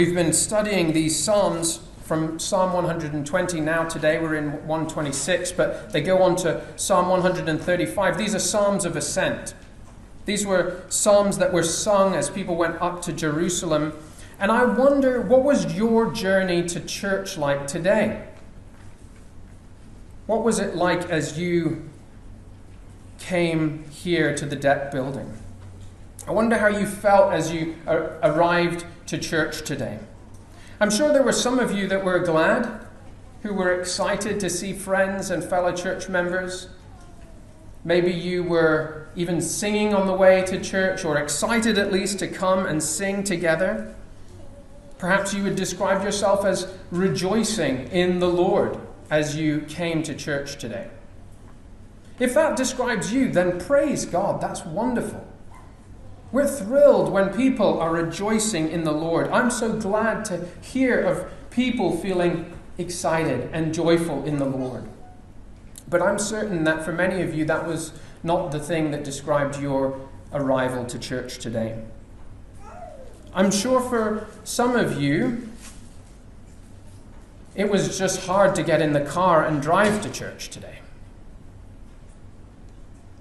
We've been studying these Psalms from Psalm 120 now. Today we're in 126, but they go on to Psalm 135. These are Psalms of Ascent. These were Psalms that were sung as people went up to Jerusalem. And I wonder, what was your journey to church like today? What was it like as you came here to the deck building? I wonder how you felt as you arrived to church today. I'm sure there were some of you that were glad, who were excited to see friends and fellow church members. Maybe you were even singing on the way to church, or excited at least to come and sing together. Perhaps you would describe yourself as rejoicing in the Lord as you came to church today. If that describes you, then praise God. That's wonderful. We're thrilled when people are rejoicing in the Lord. I'm so glad to hear of people feeling excited and joyful in the Lord. But I'm certain that for many of you, that was not the thing that described your arrival to church today. I'm sure for some of you, it was just hard to get in the car and drive to church today.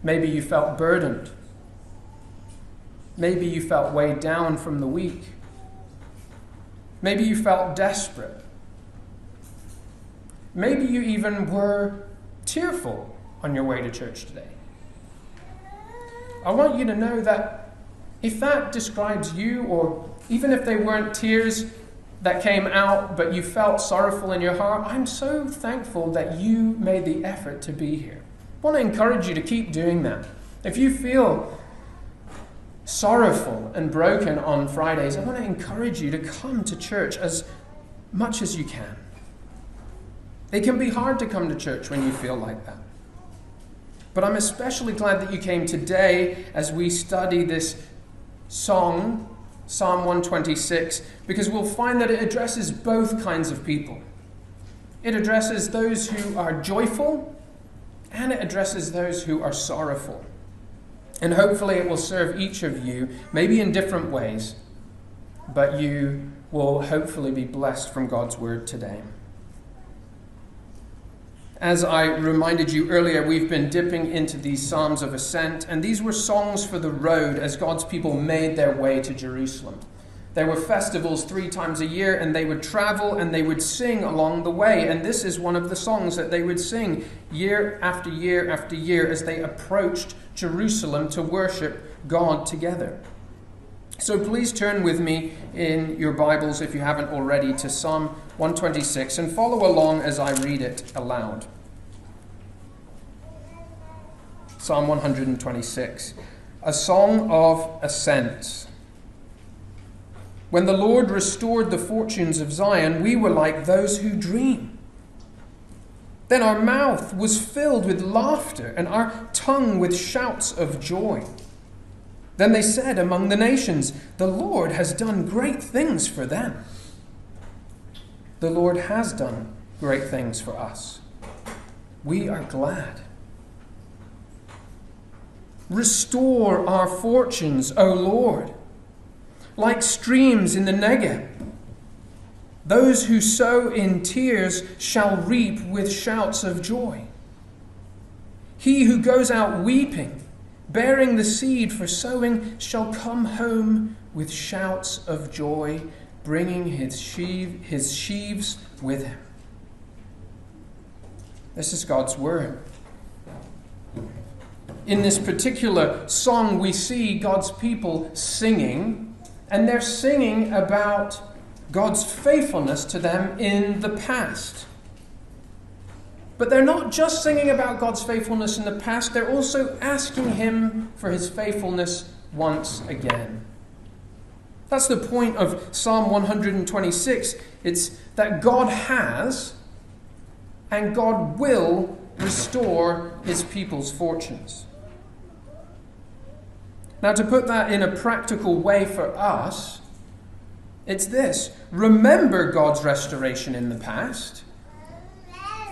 Maybe you felt burdened Maybe you felt weighed down from the week. Maybe you felt desperate. Maybe you even were tearful on your way to church today. I want you to know that if that describes you, or even if they weren't tears that came out, but you felt sorrowful in your heart, I'm so thankful that you made the effort to be here. I want to encourage you to keep doing that. If you feel sorrowful and broken on Fridays, I want to encourage you to come to church as much as you can. It can be hard to come to church when you feel like that. But I'm especially glad that you came today as we study this song, Psalm 126, because we'll find that it addresses both kinds of people. It addresses those who are joyful and it addresses those who are sorrowful. And hopefully, it will serve each of you, maybe in different ways, but you will hopefully be blessed from God's word today. As I reminded you earlier, we've been dipping into these Psalms of Ascent, and these were songs for the road as God's people made their way to Jerusalem. There were festivals three times a year, and they would travel and they would sing along the way. And this is one of the songs that they would sing year after year after year as they approached Jerusalem to worship God together. So please turn with me in your Bibles, if you haven't already, to Psalm 126 and follow along as I read it aloud. Psalm 126, a song of ascent. When the Lord restored the fortunes of Zion, we were like those who dream. Then our mouth was filled with laughter, and our tongue with shouts of joy. Then they said among the nations, The Lord has done great things for them. The Lord has done great things for us. We are glad. Restore our fortunes, O Lord like streams in the Negev. Those who sow in tears shall reap with shouts of joy. He who goes out weeping, bearing the seed for sowing, shall come home with shouts of joy, bringing his, sheave, his sheaves with him. This is God's word. In this particular song, we see God's people singing and they're singing about God's faithfulness to them in the past. But they're not just singing about God's faithfulness in the past, they're also asking Him for His faithfulness once again. That's the point of Psalm 126. It's that God has and God will restore His people's fortunes. Now, to put that in a practical way for us, it's this remember God's restoration in the past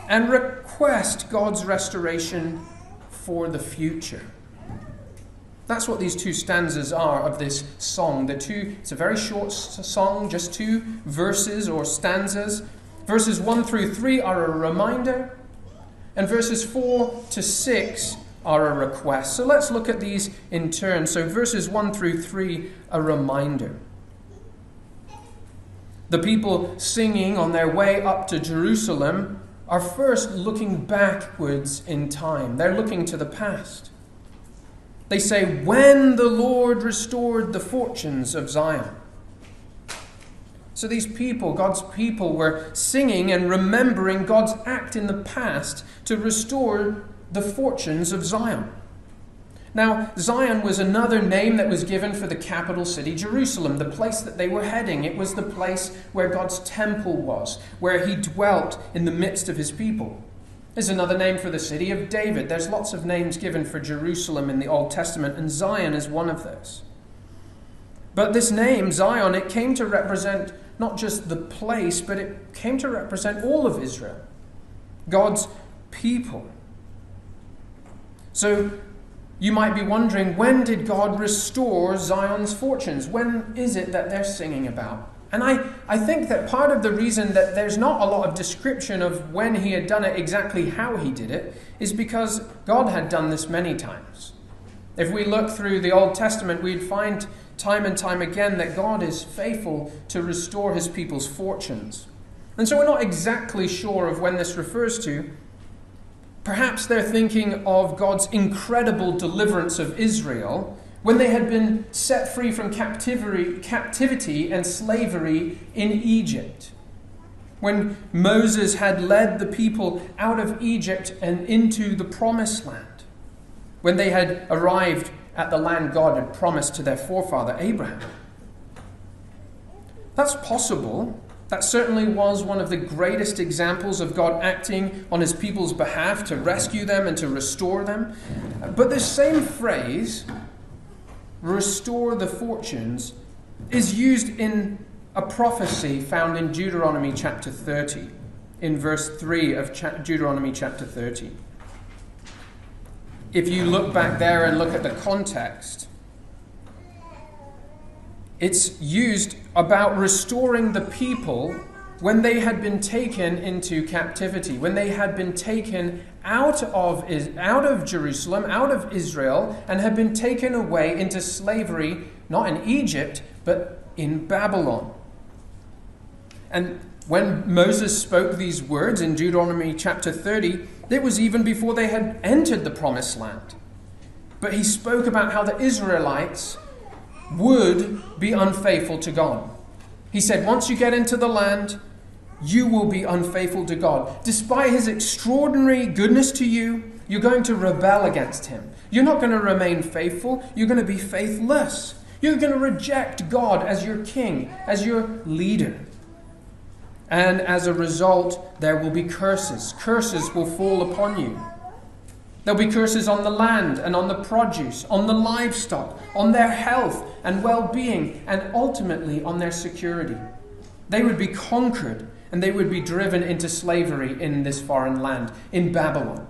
and request God's restoration for the future. That's what these two stanzas are of this song. The two, it's a very short song, just two verses or stanzas. Verses 1 through 3 are a reminder, and verses 4 to 6 are a request. So let's look at these in turn. So verses 1 through 3, a reminder. The people singing on their way up to Jerusalem are first looking backwards in time. They're looking to the past. They say, When the Lord restored the fortunes of Zion. So these people, God's people, were singing and remembering God's act in the past to restore the fortunes of Zion. Now, Zion was another name that was given for the capital city, Jerusalem, the place that they were heading. It was the place where God's temple was, where he dwelt in the midst of his people. There's another name for the city of David. There's lots of names given for Jerusalem in the Old Testament, and Zion is one of those. But this name, Zion, it came to represent not just the place, but it came to represent all of Israel, God's people. So you might be wondering when did God restore Zion's fortunes? When is it that they're singing about? And I, I think that part of the reason that there's not a lot of description of when he had done it, exactly how he did it, is because God had done this many times. If we look through the Old Testament, we'd find time and time again that God is faithful to restore his people's fortunes. And so we're not exactly sure of when this refers to, Perhaps they're thinking of God's incredible deliverance of Israel when they had been set free from captivity, captivity and slavery in Egypt. When Moses had led the people out of Egypt and into the promised land. When they had arrived at the land God had promised to their forefather Abraham. That's possible that certainly was one of the greatest examples of God acting on his people's behalf to rescue them and to restore them. But this same phrase, restore the fortunes, is used in a prophecy found in Deuteronomy chapter 30, in verse 3 of Deuteronomy chapter 30. If you look back there and look at the context, it's used about restoring the people when they had been taken into captivity, when they had been taken out of, out of Jerusalem, out of Israel, and had been taken away into slavery, not in Egypt, but in Babylon. And when Moses spoke these words in Deuteronomy chapter 30, it was even before they had entered the promised land. But he spoke about how the Israelites would be unfaithful to God. He said, Once you get into the land, you will be unfaithful to God. Despite his extraordinary goodness to you, you're going to rebel against him. You're not going to remain faithful, you're going to be faithless. You're going to reject God as your king, as your leader. And as a result, there will be curses. Curses will fall upon you. There'll be curses on the land and on the produce, on the livestock, on their health and well being, and ultimately on their security. They would be conquered and they would be driven into slavery in this foreign land, in Babylon.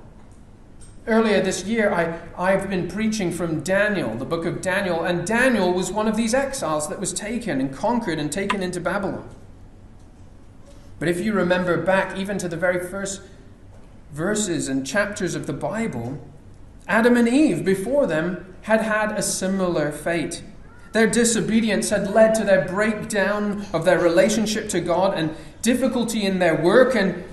Earlier this year, I, I've been preaching from Daniel, the book of Daniel, and Daniel was one of these exiles that was taken and conquered and taken into Babylon. But if you remember back even to the very first verses and chapters of the Bible, Adam and Eve before them had had a similar fate. Their disobedience had led to their breakdown of their relationship to God and difficulty in their work and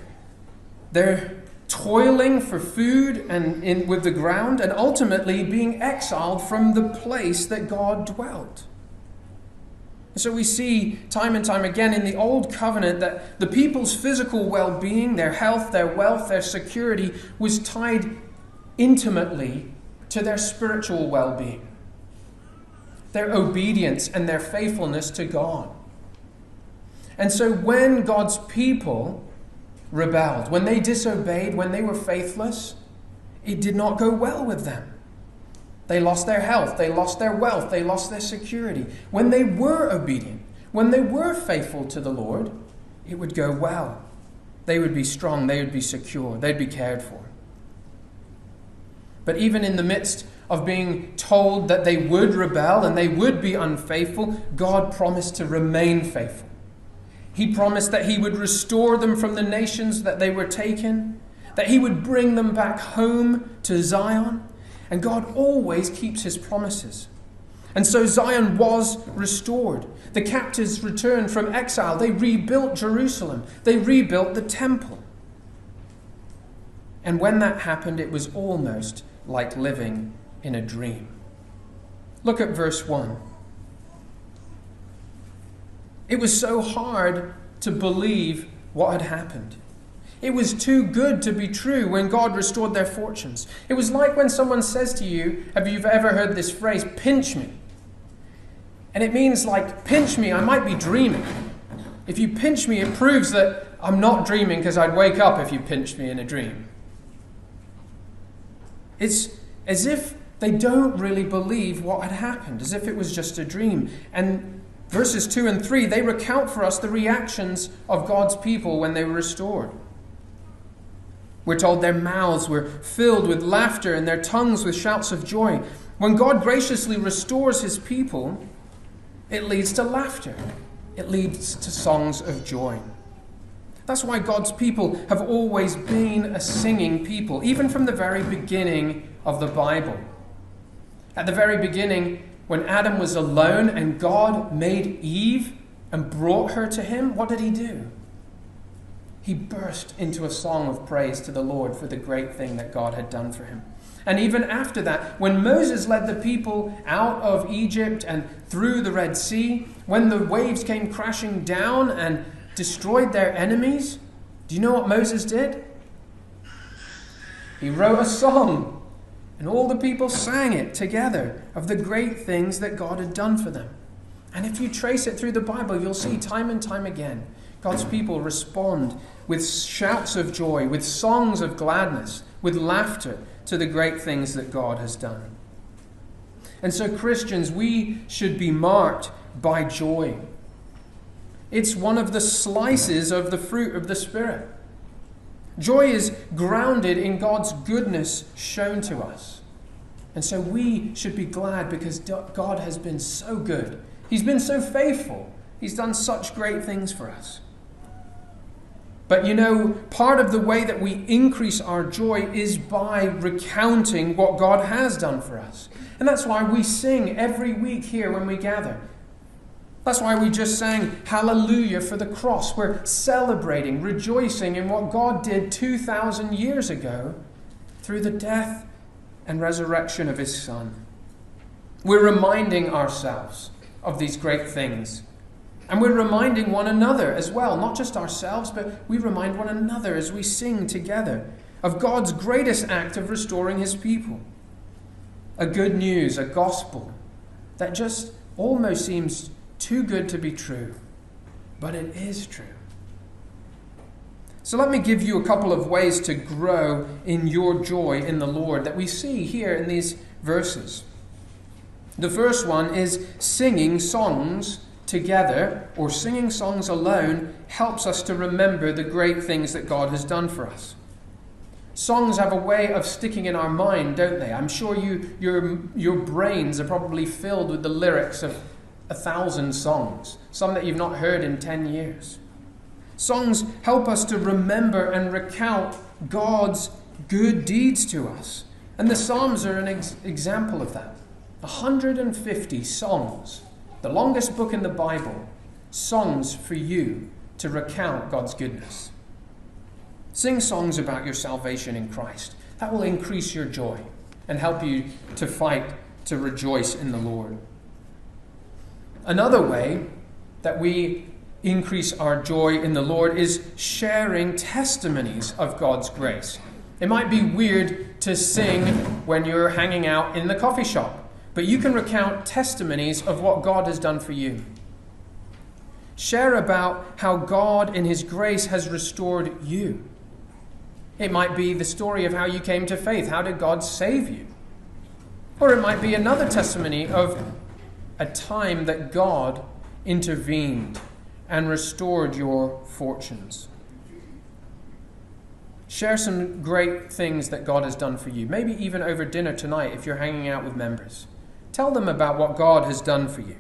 their toiling for food and in, with the ground and ultimately being exiled from the place that God dwelt. So we see time and time again in the Old Covenant that the people's physical well being, their health, their wealth, their security was tied intimately to their spiritual well being, their obedience and their faithfulness to God. And so when God's people rebelled, when they disobeyed, when they were faithless, it did not go well with them. They lost their health, they lost their wealth, they lost their security. When they were obedient, when they were faithful to the Lord, it would go well. They would be strong, they would be secure, they'd be cared for. But even in the midst of being told that they would rebel and they would be unfaithful, God promised to remain faithful. He promised that He would restore them from the nations that they were taken, that He would bring them back home to Zion. And God always keeps His promises. And so Zion was restored. The captives returned from exile. They rebuilt Jerusalem, they rebuilt the temple. And when that happened, it was almost like living in a dream. Look at verse 1. It was so hard to believe what had happened. It was too good to be true when God restored their fortunes. It was like when someone says to you, Have you ever heard this phrase, pinch me? And it means, like, pinch me, I might be dreaming. If you pinch me, it proves that I'm not dreaming because I'd wake up if you pinched me in a dream. It's as if they don't really believe what had happened, as if it was just a dream. And verses 2 and 3, they recount for us the reactions of God's people when they were restored. We're told their mouths were filled with laughter and their tongues with shouts of joy. When God graciously restores his people, it leads to laughter, it leads to songs of joy. That's why God's people have always been a singing people, even from the very beginning of the Bible. At the very beginning, when Adam was alone and God made Eve and brought her to him, what did he do? He burst into a song of praise to the Lord for the great thing that God had done for him. And even after that, when Moses led the people out of Egypt and through the Red Sea, when the waves came crashing down and destroyed their enemies, do you know what Moses did? He wrote a song and all the people sang it together of the great things that God had done for them. And if you trace it through the Bible, you'll see time and time again God's people respond with shouts of joy, with songs of gladness, with laughter to the great things that God has done. And so, Christians, we should be marked by joy. It's one of the slices of the fruit of the Spirit. Joy is grounded in God's goodness shown to us. And so we should be glad because God has been so good. He's been so faithful. He's done such great things for us. But you know, part of the way that we increase our joy is by recounting what God has done for us. And that's why we sing every week here when we gather. That's why we just sang Hallelujah for the cross. We're celebrating, rejoicing in what God did 2,000 years ago through the death and resurrection of His Son. We're reminding ourselves of these great things. And we're reminding one another as well, not just ourselves, but we remind one another as we sing together of God's greatest act of restoring His people. A good news, a gospel that just almost seems too good to be true, but it is true. So let me give you a couple of ways to grow in your joy in the Lord that we see here in these verses. The first one is singing songs together or singing songs alone helps us to remember the great things that God has done for us. Songs have a way of sticking in our mind, don't they? I'm sure you, your, your brains are probably filled with the lyrics of a thousand songs, some that you've not heard in 10 years. Songs help us to remember and recount God's good deeds to us. And the Psalms are an ex- example of that. 150 songs, the longest book in the Bible, songs for you to recount God's goodness. Sing songs about your salvation in Christ. That will increase your joy and help you to fight to rejoice in the Lord. Another way that we increase our joy in the Lord is sharing testimonies of God's grace. It might be weird to sing when you're hanging out in the coffee shop, but you can recount testimonies of what God has done for you. Share about how God, in His grace, has restored you. It might be the story of how you came to faith. How did God save you? Or it might be another testimony of a time that God intervened and restored your fortunes. Share some great things that God has done for you, maybe even over dinner tonight if you're hanging out with members. Tell them about what God has done for you.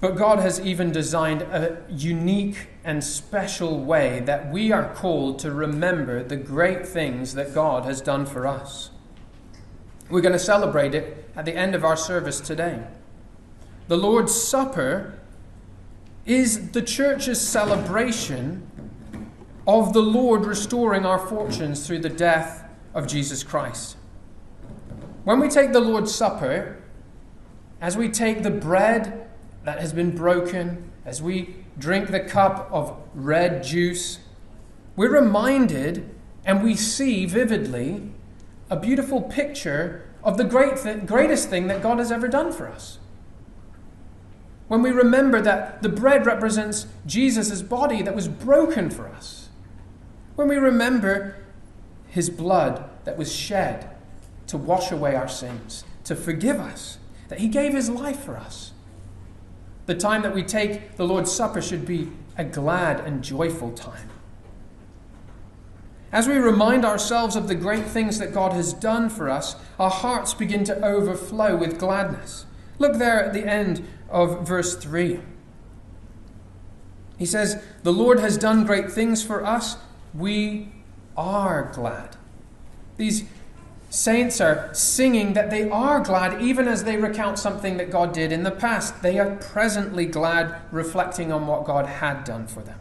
But God has even designed a unique and special way that we are called to remember the great things that God has done for us. We're going to celebrate it at the end of our service today. The Lord's Supper is the church's celebration of the Lord restoring our fortunes through the death of Jesus Christ. When we take the Lord's Supper, as we take the bread that has been broken, as we drink the cup of red juice, we're reminded and we see vividly a beautiful picture of the great th- greatest thing that God has ever done for us. When we remember that the bread represents Jesus' body that was broken for us. When we remember his blood that was shed to wash away our sins, to forgive us, that he gave his life for us. The time that we take the Lord's Supper should be a glad and joyful time. As we remind ourselves of the great things that God has done for us, our hearts begin to overflow with gladness. Look there at the end of verse 3. He says, The Lord has done great things for us. We are glad. These saints are singing that they are glad even as they recount something that God did in the past. They are presently glad, reflecting on what God had done for them.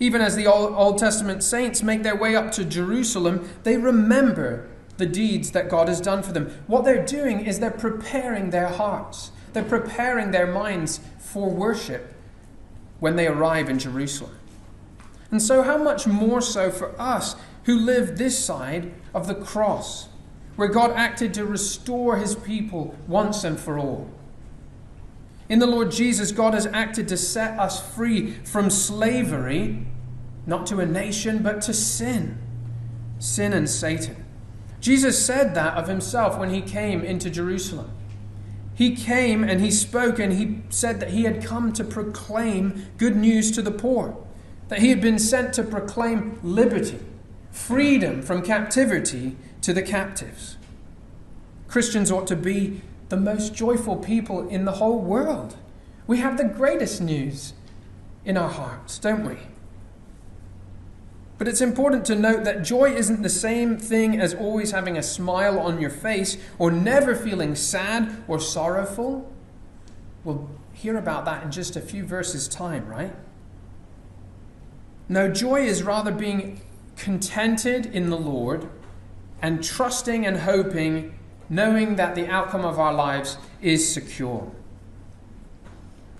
Even as the Old Testament saints make their way up to Jerusalem, they remember the deeds that God has done for them. What they're doing is they're preparing their hearts, they're preparing their minds for worship when they arrive in Jerusalem. And so, how much more so for us who live this side of the cross, where God acted to restore his people once and for all? In the Lord Jesus, God has acted to set us free from slavery, not to a nation, but to sin. Sin and Satan. Jesus said that of himself when he came into Jerusalem. He came and he spoke and he said that he had come to proclaim good news to the poor, that he had been sent to proclaim liberty, freedom from captivity to the captives. Christians ought to be the most joyful people in the whole world. We have the greatest news in our hearts, don't we? But it's important to note that joy isn't the same thing as always having a smile on your face or never feeling sad or sorrowful. We'll hear about that in just a few verses' time, right? No, joy is rather being contented in the Lord and trusting and hoping knowing that the outcome of our lives is secure.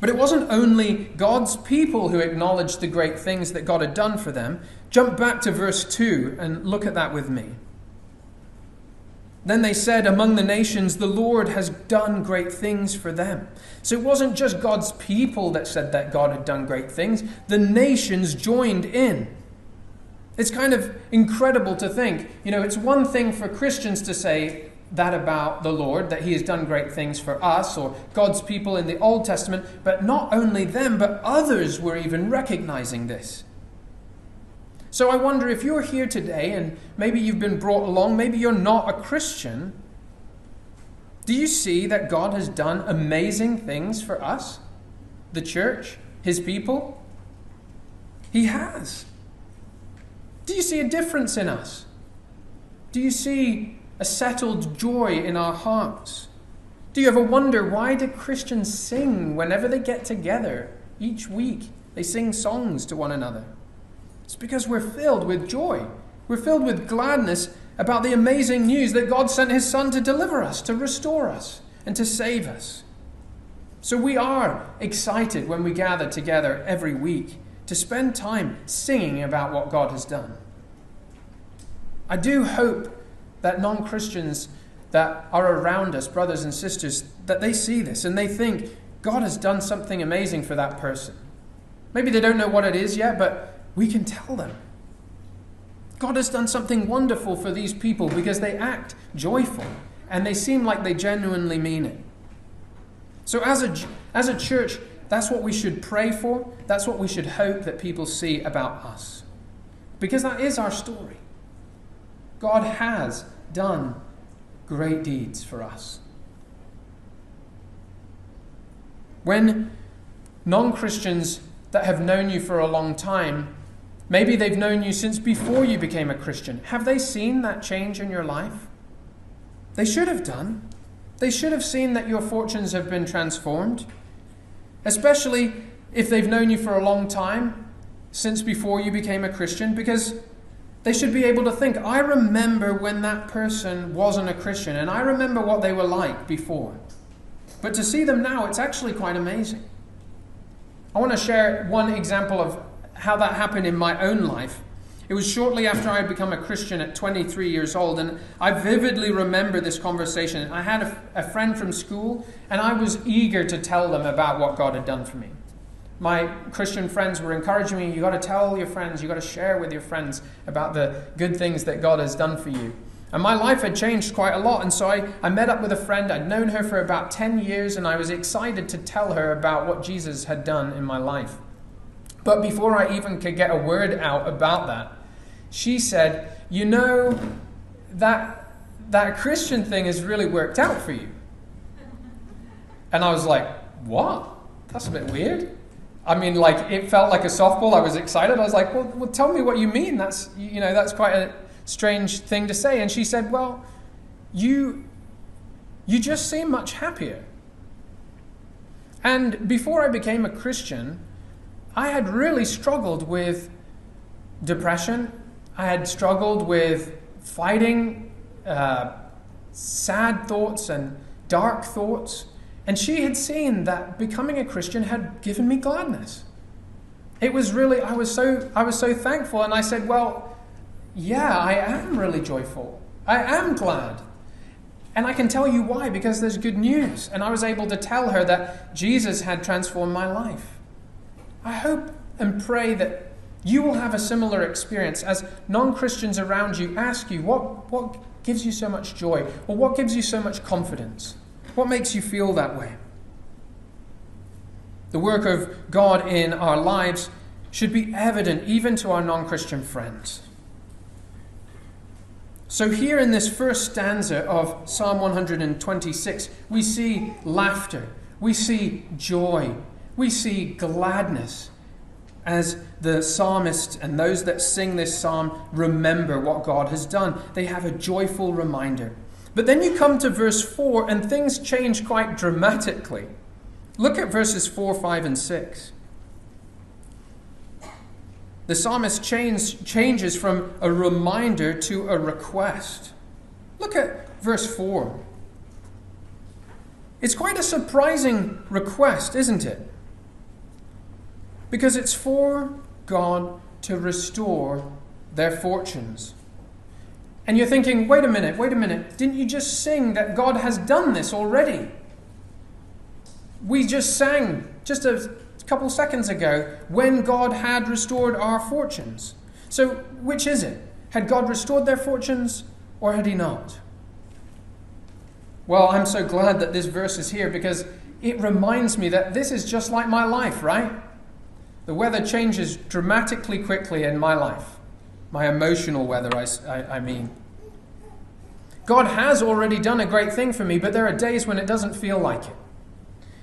But it wasn't only God's people who acknowledged the great things that God had done for them. Jump back to verse 2 and look at that with me. Then they said, Among the nations, the Lord has done great things for them. So it wasn't just God's people that said that God had done great things, the nations joined in. It's kind of incredible to think. You know, it's one thing for Christians to say, that about the Lord, that He has done great things for us or God's people in the Old Testament, but not only them, but others were even recognizing this. So I wonder if you're here today and maybe you've been brought along, maybe you're not a Christian. Do you see that God has done amazing things for us, the church, His people? He has. Do you see a difference in us? Do you see a settled joy in our hearts? Do you ever wonder why do Christians sing whenever they get together each week? They sing songs to one another. It's because we're filled with joy. We're filled with gladness about the amazing news that God sent His Son to deliver us, to restore us, and to save us. So we are excited when we gather together every week to spend time singing about what God has done. I do hope that non Christians that are around us, brothers and sisters, that they see this and they think God has done something amazing for that person. Maybe they don't know what it is yet, but we can tell them. God has done something wonderful for these people because they act joyful and they seem like they genuinely mean it. So, as a, as a church, that's what we should pray for. That's what we should hope that people see about us. Because that is our story. God has done great deeds for us. When non Christians that have known you for a long time, maybe they've known you since before you became a Christian, have they seen that change in your life? They should have done. They should have seen that your fortunes have been transformed, especially if they've known you for a long time, since before you became a Christian, because they should be able to think, I remember when that person wasn't a Christian, and I remember what they were like before. But to see them now, it's actually quite amazing. I want to share one example of how that happened in my own life. It was shortly after I had become a Christian at 23 years old, and I vividly remember this conversation. I had a, a, friend from school, and I was eager to tell them about what God had done for me. My Christian friends were encouraging me, you got to tell your friends, you got to share with your friends about the good things that God has done for you. And my life had changed quite a lot, and so I, I met up with a friend. I'd known her for about 10 years, and I was excited to tell her about what Jesus had done in my life. But before I even could get a word out about that, she said, You know, that, that Christian thing has really worked out for you. And I was like, What? That's a bit weird. I mean, like, it felt like a softball. I was excited. I was like, Well, well tell me what you mean. That's, you know, that's quite a strange thing to say. And she said, Well, you, you just seem much happier. And before I became a Christian, I had really struggled with depression. I had struggled with fighting uh, sad thoughts and dark thoughts. And she had seen that becoming a Christian had given me gladness. It was really, I was so, I was so thankful. And I said, Well, yeah, I am really joyful. I am glad. And I can tell you why, because there's good news. And I was able to tell her that Jesus had transformed my life. I hope and pray that you will have a similar experience as non Christians around you ask you, what, what gives you so much joy? Or what gives you so much confidence? What makes you feel that way? The work of God in our lives should be evident even to our non Christian friends. So, here in this first stanza of Psalm 126, we see laughter, we see joy, we see gladness as the psalmist and those that sing this psalm remember what God has done. They have a joyful reminder. But then you come to verse 4 and things change quite dramatically. Look at verses 4, 5, and 6. The psalmist change, changes from a reminder to a request. Look at verse 4. It's quite a surprising request, isn't it? because it's for God to restore their fortunes. And you're thinking, wait a minute, wait a minute, didn't you just sing that God has done this already? We just sang just a couple seconds ago when God had restored our fortunes. So, which is it? Had God restored their fortunes or had He not? Well, I'm so glad that this verse is here because it reminds me that this is just like my life, right? The weather changes dramatically quickly in my life, my emotional weather, I, I, I, mean. God has already done a great thing for me, but there are days when it doesn't feel like it.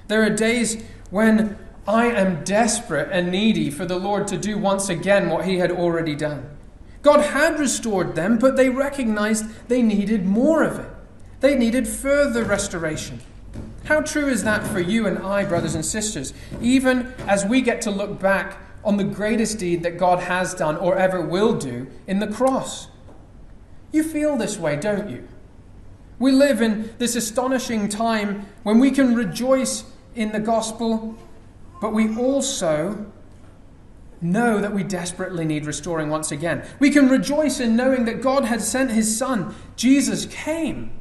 There are days when I am desperate and needy for the Lord to do once again what He had already done. God had restored them, but they recognized they needed more of it. They needed further restoration. How true is that for you and I, brothers and sisters, even as we get to look back on the greatest deed that God has done or ever will do in the cross? You feel this way, don't you? We live in this astonishing time when we can rejoice in the gospel, but we also know that we desperately need restoring once again. We can rejoice in knowing that God had sent his Son. Jesus came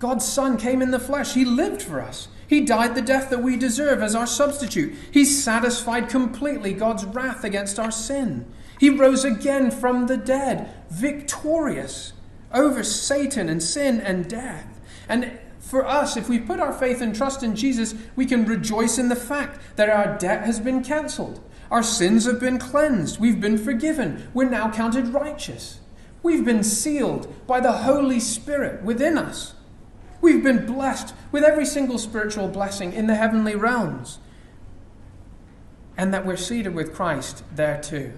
God's Son came in the flesh. He lived for us. He died the death that we deserve as our substitute. He satisfied completely God's wrath against our sin. He rose again from the dead, victorious over Satan and sin and death. And For us, if we put our faith and trust in Jesus, we can rejoice in the fact that our debt has been cancelled. Our sins have been cleansed. We've been forgiven. We're now counted righteous. We've been sealed by the Holy Spirit within us. We've been blessed with every single spiritual blessing in the heavenly realms. And that we're seated with Christ there too.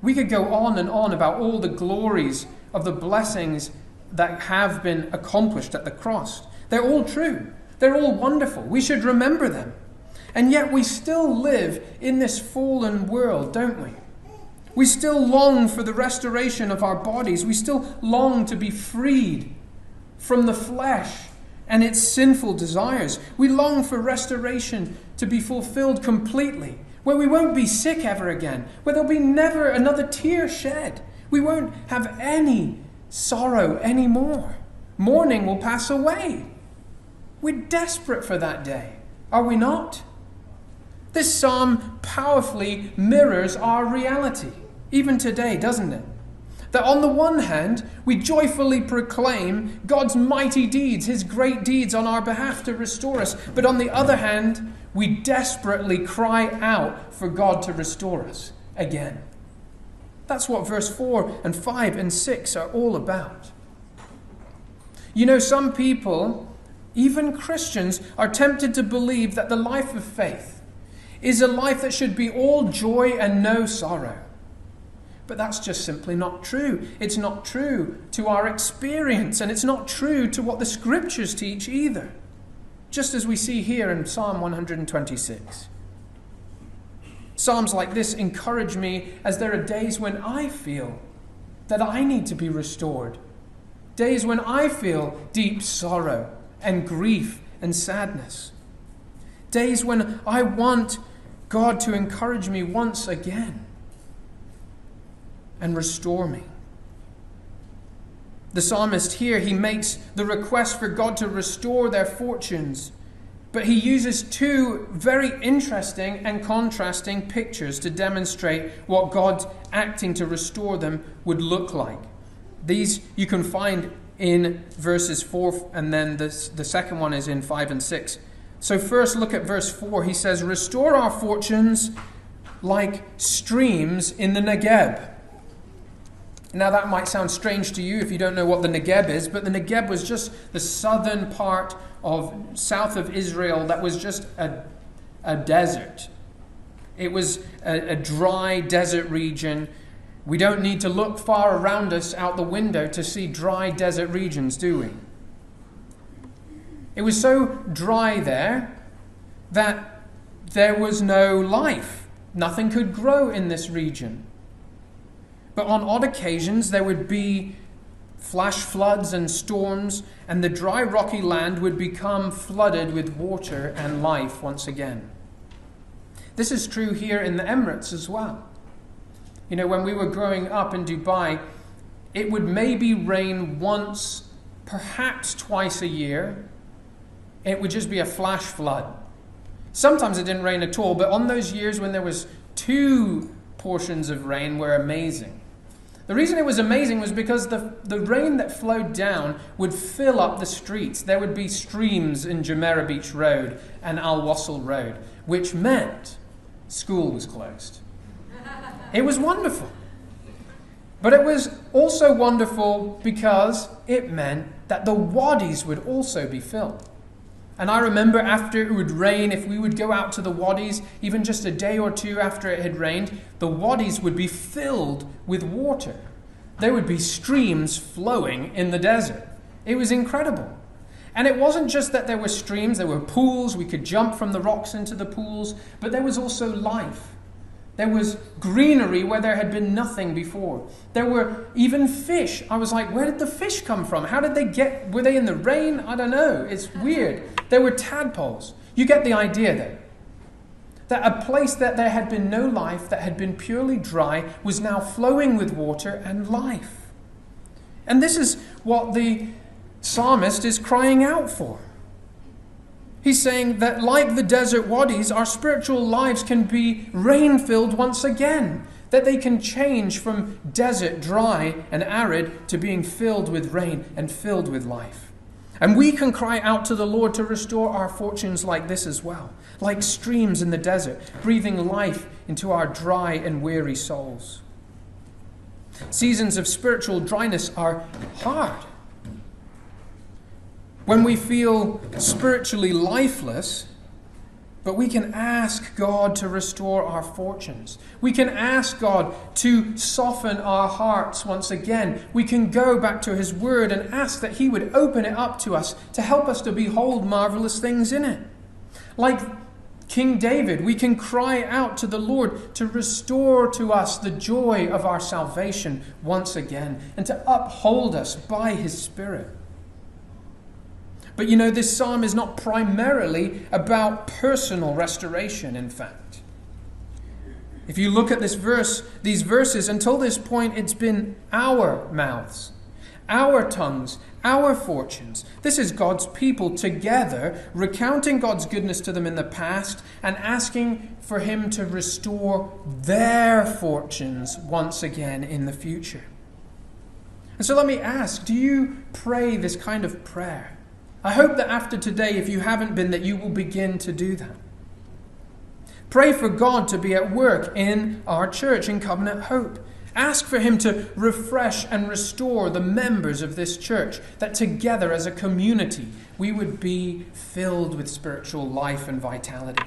We could go on and on about all the glories of the blessings that have been accomplished at the cross. They're all true, they're all wonderful. We should remember them. And yet we still live in this fallen world, don't we? We still long for the restoration of our bodies. We still long to be freed from the flesh and its sinful desires. We long for restoration to be fulfilled completely, where we won't be sick ever again, where there'll be never another tear shed. We won't have any sorrow anymore. Mourning will pass away. We're desperate for that day, are we not? This psalm powerfully mirrors our reality, even today, doesn't it? That on the one hand, we joyfully proclaim God's mighty deeds, his great deeds on our behalf to restore us, but on the other hand, we desperately cry out for God to restore us again. That's what verse 4 and 5 and 6 are all about. You know, some people, even Christians, are tempted to believe that the life of faith is a life that should be all joy and no sorrow. But that's just simply not true. It's not true to our experience, and it's not true to what the scriptures teach either. Just as we see here in Psalm 126. Psalms like this encourage me as there are days when I feel that I need to be restored. Days when I feel deep sorrow and grief and sadness. Days when I want God to encourage me once again and restore me. The psalmist here, he makes the request for God to restore their fortunes but he uses two very interesting and contrasting pictures to demonstrate what God acting to restore them would look like. These you can find in verses 4, and then this, the second one is in 5 and 6. So, first, look at verse 4. He says, Restore our fortunes like streams in the Negeb. Now, that might sound strange to you if you don't know what the Negeb is, but the Negeb was just the southern part of south of Israel that was just a, a desert. It was a, a dry desert region. We don't need to look far around us out the window to see dry desert regions, do we? It was so dry there that there was no life. Nothing could grow in this region. But on odd occasions, there would be flash floods and storms, and the dry, rocky land would become flooded with water and life once again. This is true here in the Emirates as well. You know, when we were growing up in Dubai, it would maybe rain once, perhaps twice a year. It would just be a flash flood. Sometimes it didn't rain at all, but on those years when there was two portions of rain were amazing. The reason it was amazing was because the, the rain that flowed down would fill up the streets. There would be streams in Jumeirah Beach Road and Al Wasl Road, which meant school was closed. It was wonderful. But it was also wonderful because it meant that the wadis would also be filled. And I remember after it would rain, if we would go out to the wadis, even just a day or two after it had rained, the wadis would be filled with water. There would be streams flowing in the desert. It was incredible. And it wasn't just that there were streams, there were pools, we could jump from the rocks into the pools, but there was also life. There was greenery where there had been nothing before. There were even fish. I was like, where did the fish come from? How did they get? Were they in the rain? I don't know. It's weird. There were tadpoles. You get the idea there. That a place that there had been no life, that had been purely dry, was now flowing with water and life. And this is what the psalmist is crying out for. He's saying that, like the desert wadis, our spiritual lives can be rain filled once again. That they can change from desert, dry, and arid to being filled with rain and filled with life. And we can cry out to the Lord to restore our fortunes like this as well, like streams in the desert, breathing life into our dry and weary souls. Seasons of spiritual dryness are hard. When we feel spiritually lifeless, but we can ask God to restore our fortunes. We can ask God to soften our hearts once again. We can go back to His Word and ask that He would open it up to us to help us to behold marvelous things in it. Like King David, we can cry out to the Lord to restore to us the joy of our salvation once again and to uphold us by His Spirit. But you know, this psalm is not primarily about personal restoration, in fact. If you look at this verse, these verses, until this point, it's been our mouths, our tongues, our fortunes. This is God's people together, recounting God's goodness to them in the past and asking for Him to restore their fortunes once again in the future. And so let me ask do you pray this kind of prayer? I hope that after today, if you haven't been, that you will begin to do that. Pray for God to be at work in our church, in Covenant Hope. Ask for Him to refresh and restore the members of this church, that together as a community we would be filled with spiritual life and vitality.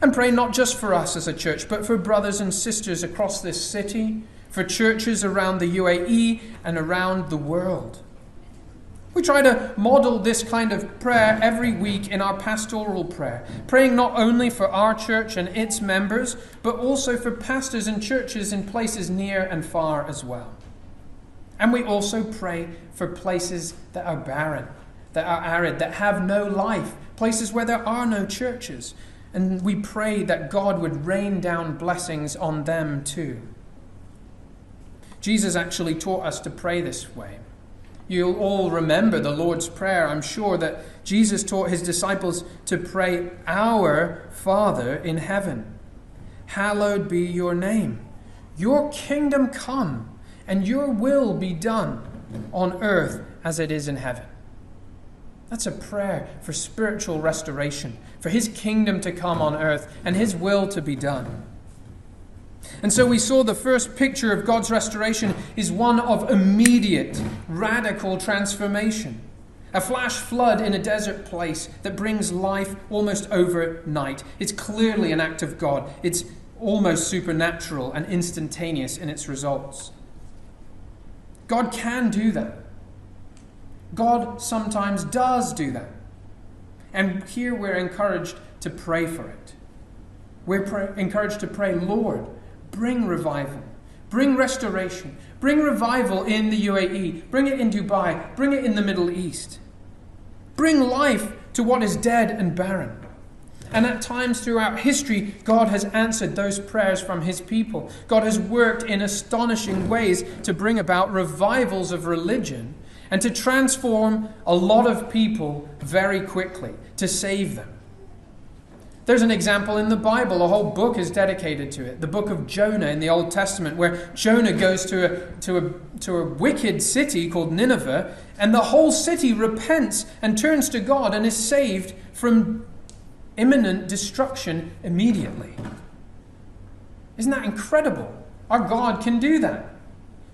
And pray not just for us as a church, but for brothers and sisters across this city, for churches around the UAE and around the world. We try to model this kind of prayer every week in our pastoral prayer, praying not only for our church and its members, but also for pastors and churches in places near and far as well. And we also pray for places that are barren, that are arid, that have no life, places where there are no churches. And we pray that God would rain down blessings on them too. Jesus actually taught us to pray this way. You'll all remember the Lord's Prayer, I'm sure, that Jesus taught his disciples to pray, Our Father in heaven, hallowed be your name. Your kingdom come, and your will be done on earth as it is in heaven. That's a prayer for spiritual restoration, for his kingdom to come on earth and his will to be done. And so we saw the first picture of God's restoration is one of immediate, radical transformation. A flash flood in a desert place that brings life almost overnight. It's clearly an act of God. It's almost supernatural and instantaneous in its results. God can do that. God sometimes does do that. And here we're encouraged to pray for it. We're pray- encouraged to pray, Lord, bring revival, bring restoration, bring revival in the UAE, bring it in Dubai, bring it in the Middle East. Bring life to what is dead and barren. And at times throughout history, God has answered those prayers from his people. God has worked in astonishing ways to bring about revivals of religion and to transform a lot of people very quickly, to save them. There's an example in the Bible, a whole book is dedicated to it. The book of Jonah in the Old Testament, where Jonah goes to a, to a, to a wicked city called Nineveh, and the whole city repents and turns to God and is saved from imminent destruction immediately. Isn't that incredible? Our God can do that.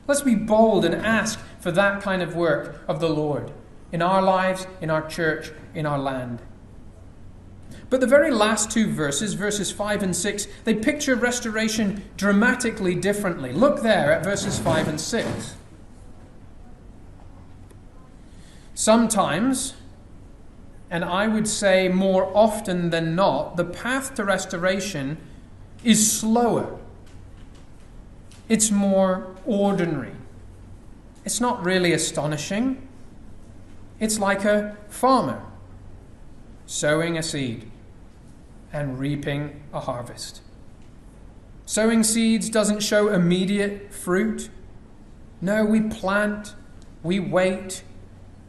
Let's be bold and ask for that kind of work of the Lord in our lives, in our church, in our land. But the very last two verses, verses 5 and 6, they picture restoration dramatically differently. Look there at verses 5 and 6. Sometimes, and I would say more often than not, the path to restoration is slower. It's more ordinary. It's not really astonishing. It's like a farmer sowing a seed and reaping a harvest. Sowing seeds doesn't show immediate fruit. No, we plant, we wait,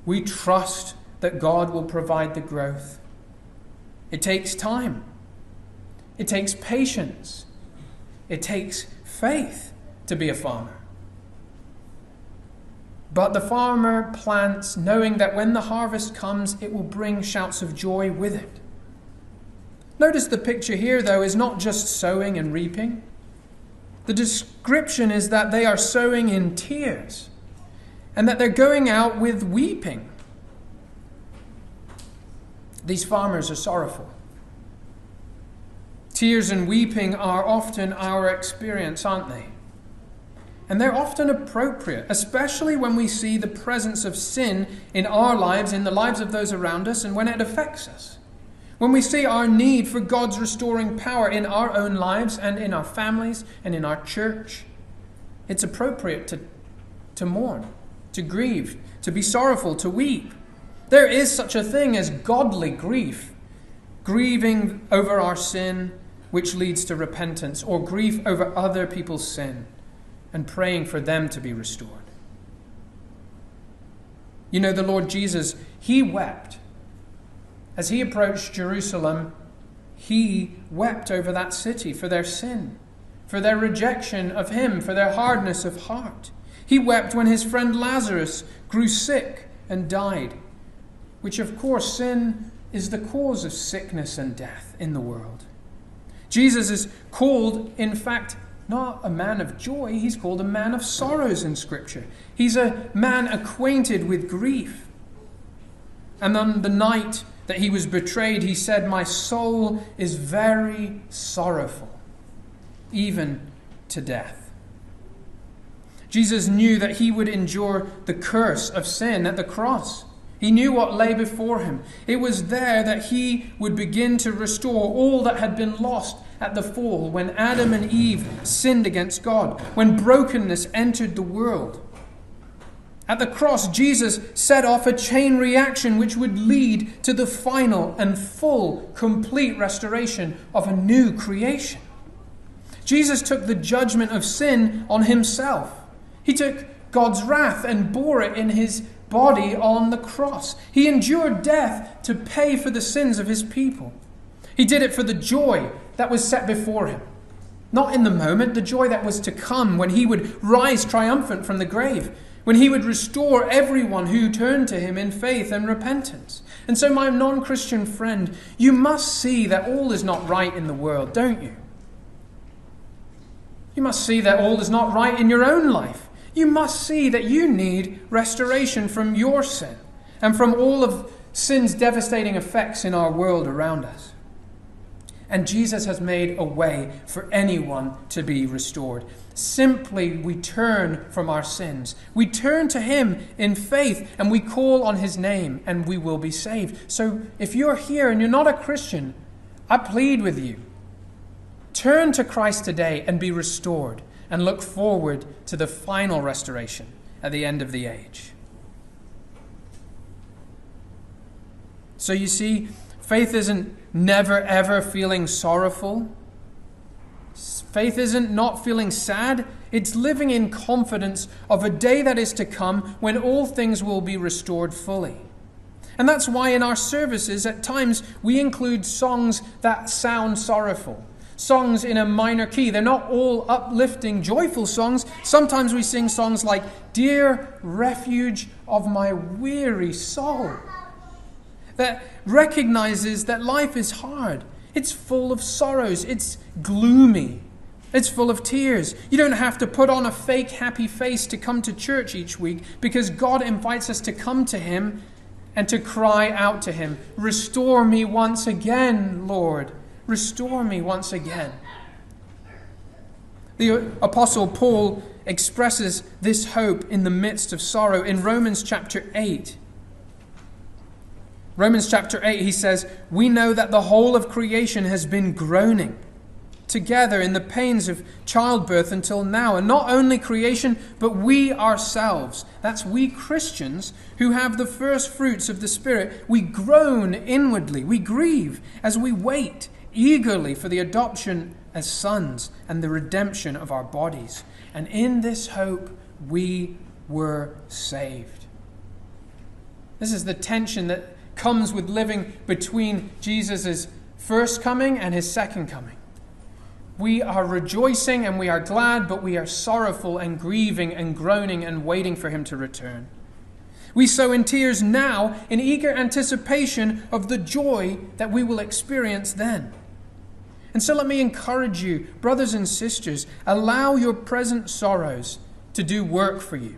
we trust that God will provide the growth. It takes time, it takes patience, it takes faith to be a farmer. But the farmer plants, knowing that when the harvest comes, it will bring shouts of joy with it. Notice the picture here, though, is not just sowing and reaping. The description is that they are sowing in tears and that they're going out with weeping. These farmers are sorrowful. Tears and weeping are often our experience, aren't they? And they're often appropriate, especially when we see the presence of sin in our lives, in the lives of those around us, and when it affects us. When we see our need for God's restoring power in our own lives and in our families and in our church, it's appropriate to, to mourn, to grieve, to be sorrowful, to weep. There is such a thing as godly grief, grieving over our sin, which leads to repentance, or grief over other people's sin and praying for them to be restored. You know, the Lord Jesus, he wept. As he approached Jerusalem, he wept over that city for their sin, for their rejection of him, for their hardness of heart. He wept when his friend Lazarus grew sick and died, which, of course, sin is the cause of sickness and death in the world. Jesus is called, in fact, not a man of joy, he's called a man of sorrows in Scripture. He's a man acquainted with grief. And on the night that he was betrayed, he said, My soul is very sorrowful, even to death. Jesus knew that he would endure the curse of sin at the cross. He knew what lay before him. It was there that he would begin to restore all that had been lost at the fall, when Adam and Eve sinned against God, when brokenness entered the world. At the cross, Jesus set off a chain reaction which would lead to the final and full, complete restoration of a new creation. Jesus took the judgment of sin on himself. He took God's wrath and bore it in his body on the cross. He endured death to pay for the sins of his people. He did it for the joy that was set before him. Not in the moment, the joy that was to come when he would rise triumphant from the grave, when he would restore everyone who turned to him in faith and repentance. And so, my non Christian friend, you must see that all is not right in the world, don't you? You must see that all is not right in your own life. You must see that you need restoration from your sin and from all of sin's devastating effects in our world around us. And Jesus has made a way for anyone to be restored. Simply, we turn from our sins. We turn to Him in faith and we call on His name and we will be saved. So, if you're here and you're not a Christian, I plead with you turn to Christ today and be restored and look forward to the final restoration at the end of the age. So you see, faith isn't never ever feeling sorrowful. Faith isn't not feeling sad. It's living in confidence of a day that is to come when all things will be restored fully. And that's why in our services, at times, we include songs that sound sorrowful songs in a minor key. They're not all uplifting, joyful songs. Sometimes we sing songs like, Dear refuge of my weary soul, that recognizes that life is hard. It's full of sorrows. It's gloomy. It's full of tears. You don't have to put on a fake happy face to come to church each week because God invites us to come to Him and to cry out to Him Restore me once again, Lord. Restore me once again. The Apostle Paul expresses this hope in the midst of sorrow in Romans chapter 8. Romans chapter 8, he says, We know that the whole of creation has been groaning together in the pains of childbirth until now. And not only creation, but we ourselves, that's we Christians who have the first fruits of the Spirit, we groan inwardly, we grieve as we wait eagerly for the adoption as sons and the redemption of our bodies. And in this hope, we were saved. This is the tension that comes with living between Jesus' first coming and his second coming. We are rejoicing and we are glad, but we are sorrowful and grieving and groaning and waiting for him to return. We sow in tears now in eager anticipation of the joy that we will experience then. And so let me encourage you, brothers and sisters, allow your present sorrows to do work for you.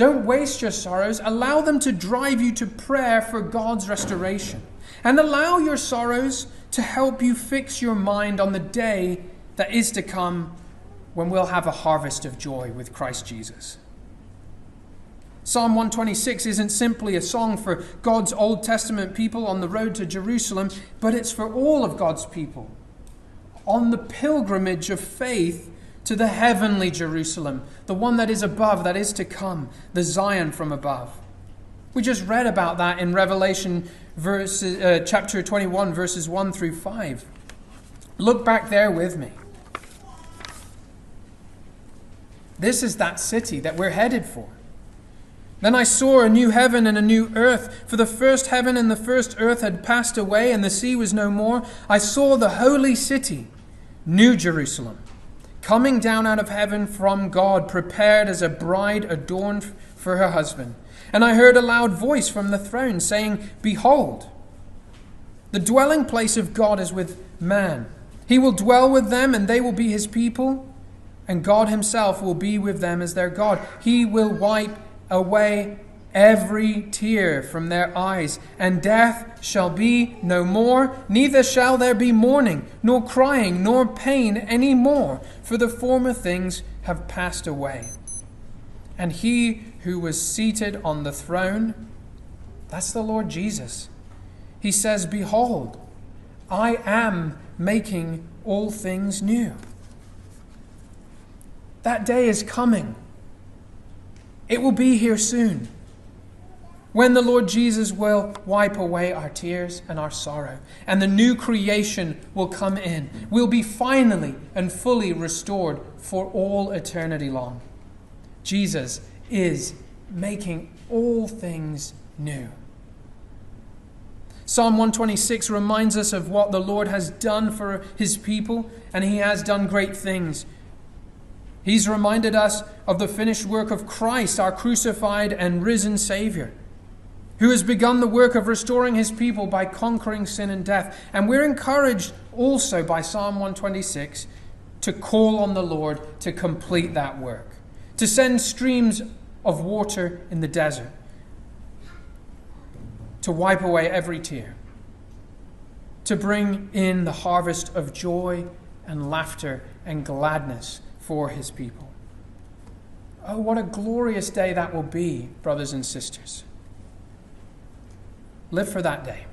Don't waste your sorrows, allow them to drive you to prayer for God's restoration. And allow your sorrows to help you fix your mind on the day that is to come when we'll have a harvest of joy with Christ Jesus. Psalm 126 isn't simply a song for God's Old Testament people on the road to Jerusalem, but it's for all of God's people on the pilgrimage of faith to the heavenly Jerusalem, the one that is above, that is to come, the Zion from above. We just read about that in Revelation uh, chapter 21, verses 1 through 5. Look back there with me. This is that city that we're headed for. Then I saw a new heaven and a new earth, for the first heaven and the first earth had passed away, and the sea was no more. I saw the holy city, New Jerusalem, coming down out of heaven from God, prepared as a bride adorned for her husband. And I heard a loud voice from the throne saying, Behold, the dwelling place of God is with man. He will dwell with them, and they will be his people, and God himself will be with them as their God. He will wipe away every tear from their eyes, and death shall be no more, neither shall there be mourning, nor crying, nor pain any more, for the former things have passed away. And he who was seated on the throne, that's the Lord Jesus. He says, Behold, I am making all things new. That day is coming it will be here soon. When the Lord Jesus will wipe away our tears and our sorrow, and the new creation will come in, we'll be finally and fully restored for all eternity long. Jesus is making all things new. Psalm 126 reminds us of what the Lord has done for his people, and he has done great things. He's reminded us of the finished work of Christ, our crucified and risen Savior, who has begun the work of restoring his people by conquering sin and death. And we're encouraged also by Psalm 126 to call on the Lord to complete that work, to send streams of water in the desert, to wipe away every tear, to bring in the harvest of joy and laughter and gladness for his people. Oh, what a glorious day that will be, brothers and sisters. Live for that day.